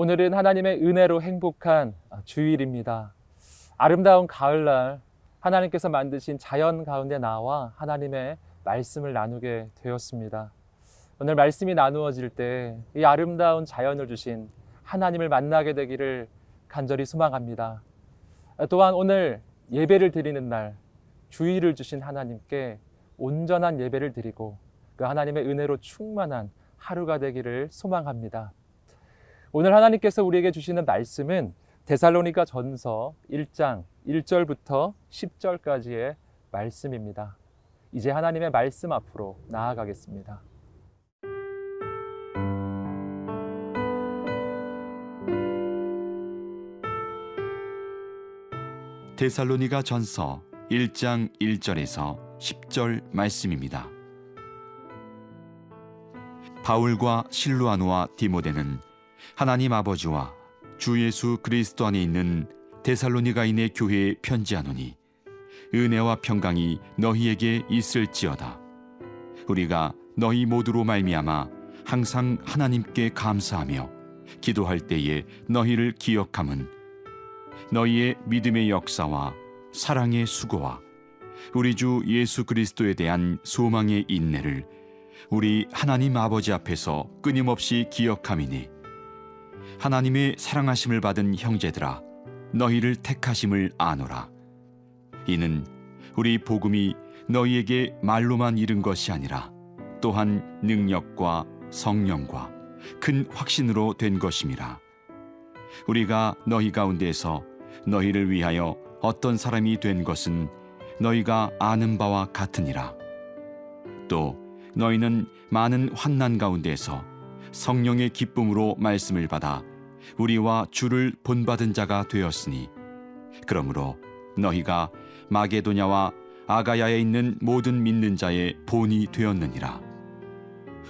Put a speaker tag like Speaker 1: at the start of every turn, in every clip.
Speaker 1: 오늘은 하나님의 은혜로 행복한 주일입니다. 아름다운 가을날 하나님께서 만드신 자연 가운데 나와 하나님의 말씀을 나누게 되었습니다. 오늘 말씀이 나누어질 때 이 아름다운 자연을 주신 하나님을 만나게 되기를 간절히 소망합니다. 또한 오늘 예배를 드리는 날 주의를 주신 하나님께 온전한 예배를 드리고 그 하나님의 은혜로 충만한 하루가 되기를 소망합니다. 오늘 하나님께서 우리에게 주시는 말씀은 데살로니가 전서 1장 1절부터 10절까지의 말씀입니다. 이제 하나님의 말씀 앞으로 나아가겠습니다.
Speaker 2: 데살로니가 전서 1장 1절에서 10절 말씀입니다. 바울과 실루아노와 디모데는 하나님 아버지와 주 예수 그리스도 안에 있는 데살로니가인의 교회에 편지하노니 은혜와 평강이 너희에게 있을지어다. 우리가 너희 모두로 말미암아 항상 하나님께 감사하며 기도할 때에 너희를 기억함은 너희의 믿음의 역사와 사랑의 수고와 우리 주 예수 그리스도에 대한 소망의 인내를 우리 하나님 아버지 앞에서 끊임없이 기억함이니 하나님의 사랑하심을 받은 형제들아 너희를 택하심을 아노라. 이는 우리 복음이 너희에게 말로만 이른 것이 아니라 또한 능력과 성령과 큰 확신으로 된 것임이라. 우리가 너희 가운데서 너희를 위하여 어떤 사람이 된 것은 너희가 아는 바와 같으니라. 또 너희는 많은 환난 가운데서 성령의 기쁨으로 말씀을 받아 우리와 주를 본받은 자가 되었으니 그러므로 너희가 마게도냐와 아가야에 있는 모든 믿는 자의 본이 되었느니라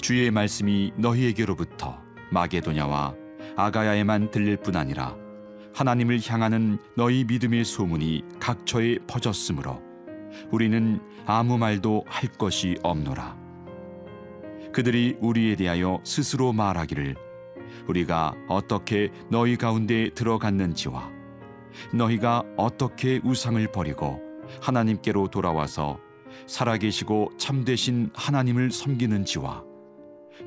Speaker 2: 주의 말씀이 너희에게로부터 마게도냐와 아가야에만 들릴 뿐 아니라 하나님을 향하는 너희 믿음의 소문이 각처에 퍼졌으므로 우리는 아무 말도 할 것이 없노라. 그들이 우리에 대하여 스스로 말하기를 우리가 어떻게 너희 가운데 들어갔는지와 너희가 어떻게 우상을 버리고 하나님께로 돌아와서 살아계시고 참되신 하나님을 섬기는지와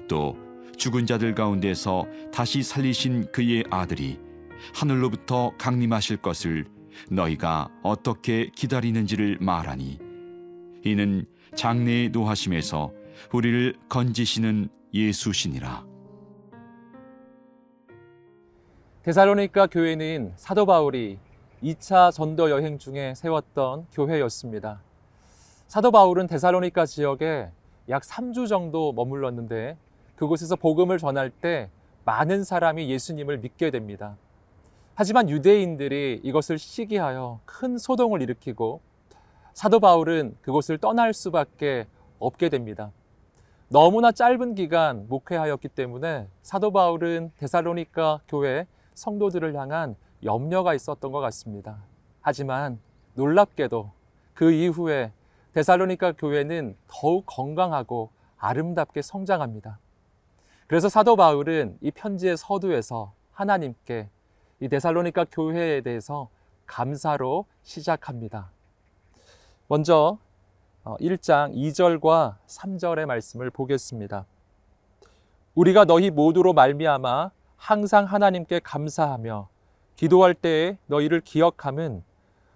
Speaker 2: 또 죽은 자들 가운데서 다시 살리신 그의 아들이 하늘로부터 강림하실 것을 너희가 어떻게 기다리는지를 말하니 이는 장래의 노하심에서 우리를 건지시는 예수시니라.
Speaker 1: 데살로니가 교회는 사도 바울이 2차 전도 여행 중에 세웠던 교회였습니다. 사도 바울은 데살로니가 지역에 약 3주 정도 머물렀는데 그곳에서 복음을 전할 때 많은 사람이 예수님을 믿게 됩니다. 하지만 유대인들이 이것을 시기하여 큰 소동을 일으키고 사도 바울은 그곳을 떠날 수밖에 없게 됩니다. 너무나 짧은 기간 목회하였기 때문에 사도 바울은 데살로니가 교회 성도들을 향한 염려가 있었던 것 같습니다. 하지만 놀랍게도 그 이후에 데살로니가 교회는 더욱 건강하고 아름답게 성장합니다. 그래서 사도 바울은 이 편지의 서두에서 하나님께 이 데살로니가 교회에 대해서 감사로 시작합니다. 먼저 1장 어, 2절과 3절의 말씀을 보겠습니다. 우리가 너희 모두로 말미암아 항상 하나님께 감사하며 기도할 때에 너희를 기억함은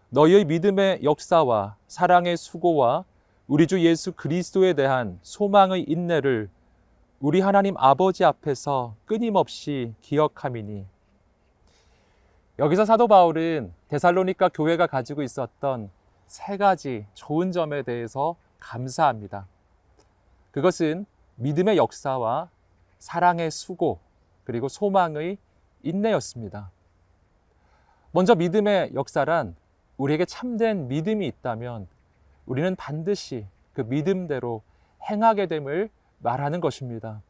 Speaker 1: 너희의 믿음의 역사와 사랑의 수고와 우리 주 예수 그리스도에 대한 소망의 인내를 우리 하나님 아버지 앞에서 끊임없이 기억함이니 여기서 사도 바울은 데살로니가 교회가 가지고 있었던 세 가지 좋은 점에 대해서 감사합니다. 그것은 믿음의 역사와 사랑의 수고, 그리고 소망의 인내였습니다. 먼저 믿음의 역사란 우리에게 참된 믿음이 있다면 우리는 반드시 그 믿음대로 행하게 됨을 말하는 것입니다.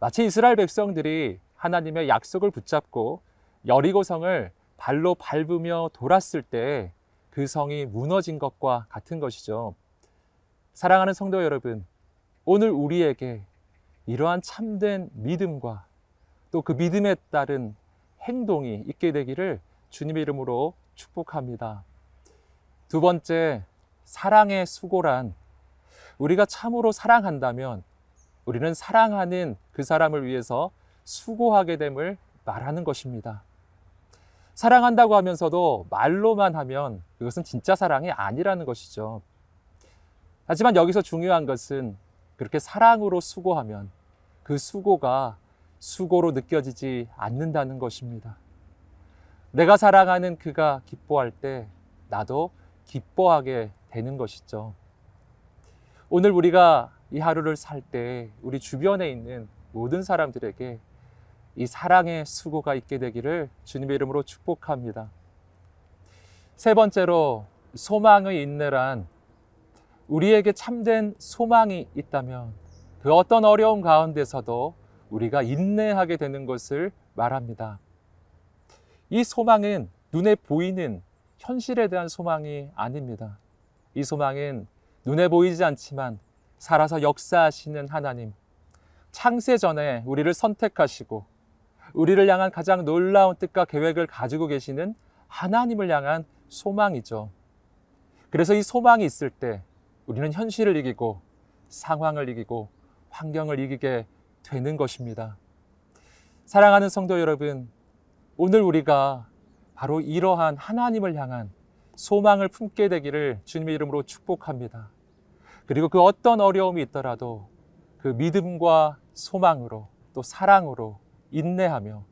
Speaker 1: 마치 이스라엘 백성들이 하나님의 약속을 붙잡고 여리고성을 발로 밟으며 돌았을 때 그 성이 무너진 것과 같은 것이죠. 사랑하는 성도 여러분, 오늘 우리에게 이러한 참된 믿음과 또 그 믿음에 따른 행동이 있게 되기를 주님의 이름으로 축복합니다. 두 번째, 사랑의 수고란 우리가 참으로 사랑한다면 우리는 사랑하는 그 사람을 위해서 수고하게 됨을 말하는 것입니다. 사랑한다고 하면서도 말로만 하면 그것은 진짜 사랑이 아니라는 것이죠. 하지만 여기서 중요한 것은 그렇게 사랑으로 수고하면 그 수고가 수고로 느껴지지 않는다는 것입니다. 내가 사랑하는 그가 기뻐할 때 나도 기뻐하게 되는 것이죠. 오늘 우리가 이 하루를 살 때 우리 주변에 있는 모든 사람들에게 이 사랑의 수고가 있게 되기를 주님의 이름으로 축복합니다. 세 번째로 소망의 인내란 우리에게 참된 소망이 있다면 그 어떤 어려움 가운데서도 우리가 인내하게 되는 것을 말합니다. 이 소망은 눈에 보이는 현실에 대한 소망이 아닙니다. 이 소망은 눈에 보이지 않지만 살아서 역사하시는 하나님, 창세 전에 우리를 선택하시고 우리를 향한 가장 놀라운 뜻과 계획을 가지고 계시는 하나님을 향한 소망이죠. 그래서 이 소망이 있을 때 우리는 현실을 이기고 상황을 이기고 환경을 이기게 되는 것입니다. 사랑하는 성도 여러분, 오늘 우리가 바로 이러한 하나님을 향한 소망을 품게 되기를 주님의 이름으로 축복합니다. 그리고 그 어떤 어려움이 있더라도 그 믿음과 소망으로 또 사랑으로 인내하며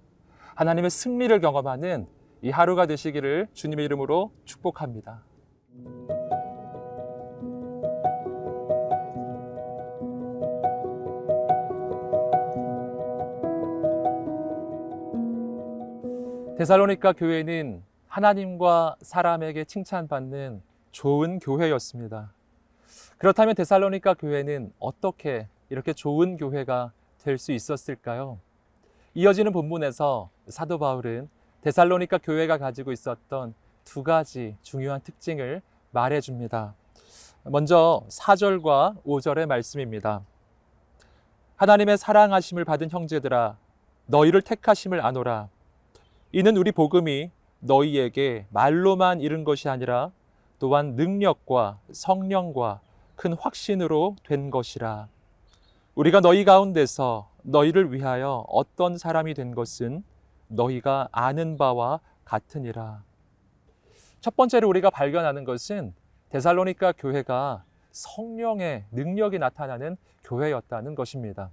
Speaker 1: 하나님의 승리를 경험하는 이 하루가 되시기를 주님의 이름으로 축복합니다. 데살로니가 교회는 하나님과 사람에게 칭찬받는 좋은 교회였습니다. 그렇다면 데살로니가 교회는 어떻게 이렇게 좋은 교회가 될 수 있었을까요? 이어지는 본문에서 사도 바울은 데살로니가 교회가 가지고 있었던 두 가지 중요한 특징을 말해 줍니다. 먼저 4절과 5절의 말씀입니다. 하나님의 사랑하심을 받은 형제들아 너희를 택하심을 아노라 이는 우리 복음이 너희에게 말로만 이른 것이 아니라 또한 능력과 성령과 큰 확신으로 된 것이라. 우리가 너희 가운데서 너희를 위하여 어떤 사람이 된 것은 너희가 아는 바와 같으니라. 첫 번째로 우리가 발견하는 것은 데살로니가 교회가 성령의 능력이 나타나는 교회였다는 것입니다.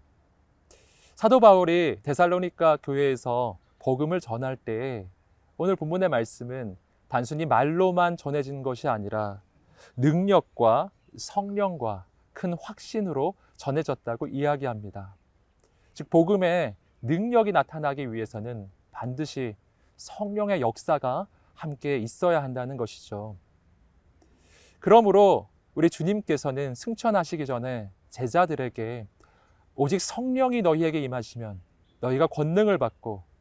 Speaker 1: 사도 바울이 데살로니가 교회에서 복음을 전할 때 오늘 본문의 말씀은 단순히 말로만 전해진 것이 아니라 능력과 성령과 큰 확신으로 전해졌다고 이야기합니다. 즉, 복음의 능력이 나타나기 위해서는 반드시 성령의 역사가 함께 있어야 한다는 것이죠. 그러므로 우리 주님께서는 승천하시기 전에 제자들에게 오직 성령이 너희에게 임하시면 너희가 권능을 받고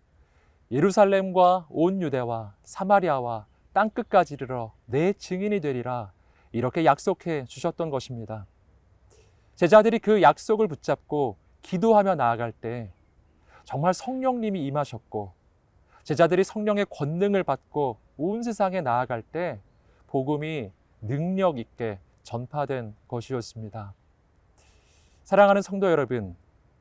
Speaker 1: 예루살렘과 온 유대와 사마리아와 땅 끝까지 이르러 내 증인이 되리라 이렇게 약속해 주셨던 것입니다. 제자들이 그 약속을 붙잡고 기도하며 나아갈 때 정말 성령님이 임하셨고 제자들이 성령의 권능을 받고 온 세상에 나아갈 때 복음이 능력 있게 전파된 것이었습니다. 사랑하는 성도 여러분,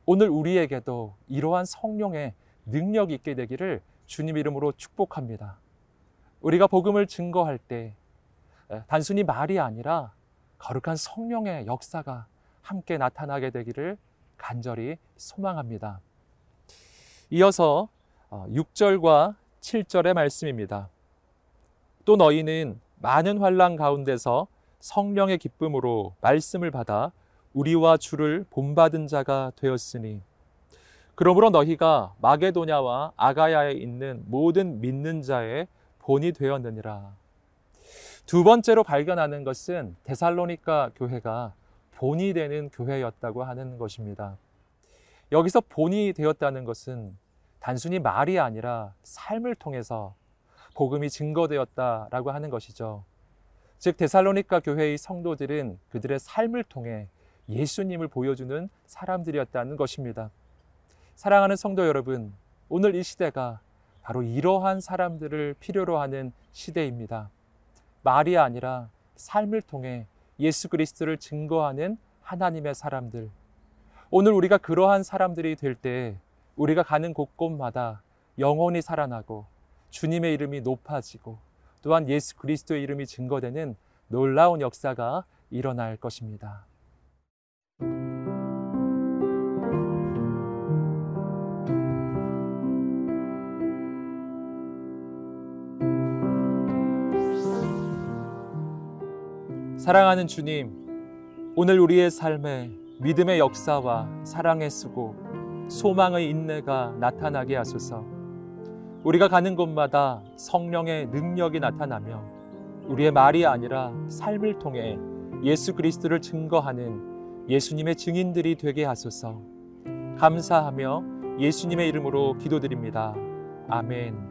Speaker 1: 오늘 우리에게도 이러한 성령의 능력이 있게 되기를 주님 이름으로 축복합니다. 우리가 복음을 증거할 때 단순히 말이 아니라 거룩한 성령의 역사가 함께 나타나게 되기를 간절히 소망합니다. 이어서 6절과 어, 7절의 말씀입니다. 또 너희는 많은 환란 가운데서 성령의 기쁨으로 말씀을 받아 우리와 주를 본받은 자가 되었으니 그러므로 너희가 마게도냐와 아가야에 있는 모든 믿는 자의 본이 되었느니라. 두 번째로 발견하는 것은 데살로니가 교회가 본이 되는 교회였다고 하는 것입니다. 여기서 본이 되었다는 것은 단순히 말이 아니라 삶을 통해서 복음이 증거되었다라고 하는 것이죠. 즉 데살로니가 교회의 성도들은 그들의 삶을 통해 예수님을 보여주는 사람들이었다는 것입니다. 사랑하는 성도 여러분, 오늘 이 시대가 바로 이러한 사람들을 필요로 하는 시대입니다. 말이 아니라 삶을 통해 예수 그리스도를 증거하는 하나님의 사람들. 오늘 우리가 그러한 사람들이 될 때 우리가 가는 곳곳마다 영혼이 살아나고 주님의 이름이 높아지고 또한 예수 그리스도의 이름이 증거되는 놀라운 역사가 일어날 것입니다. 사랑하는 주님, 오늘 우리의 삶에 믿음의 역사와 사랑의 수고, 소망의 인내가 나타나게 하소서. 우리가 가는 곳마다 성령의 능력이 나타나며 우리의 말이 아니라 삶을 통해 예수 그리스도를 증거하는 예수님의 증인들이 되게 하소서. 감사하며 예수님의 이름으로 기도드립니다. 아멘.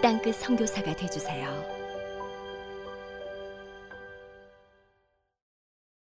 Speaker 3: 땅끝 성교사가 되주세요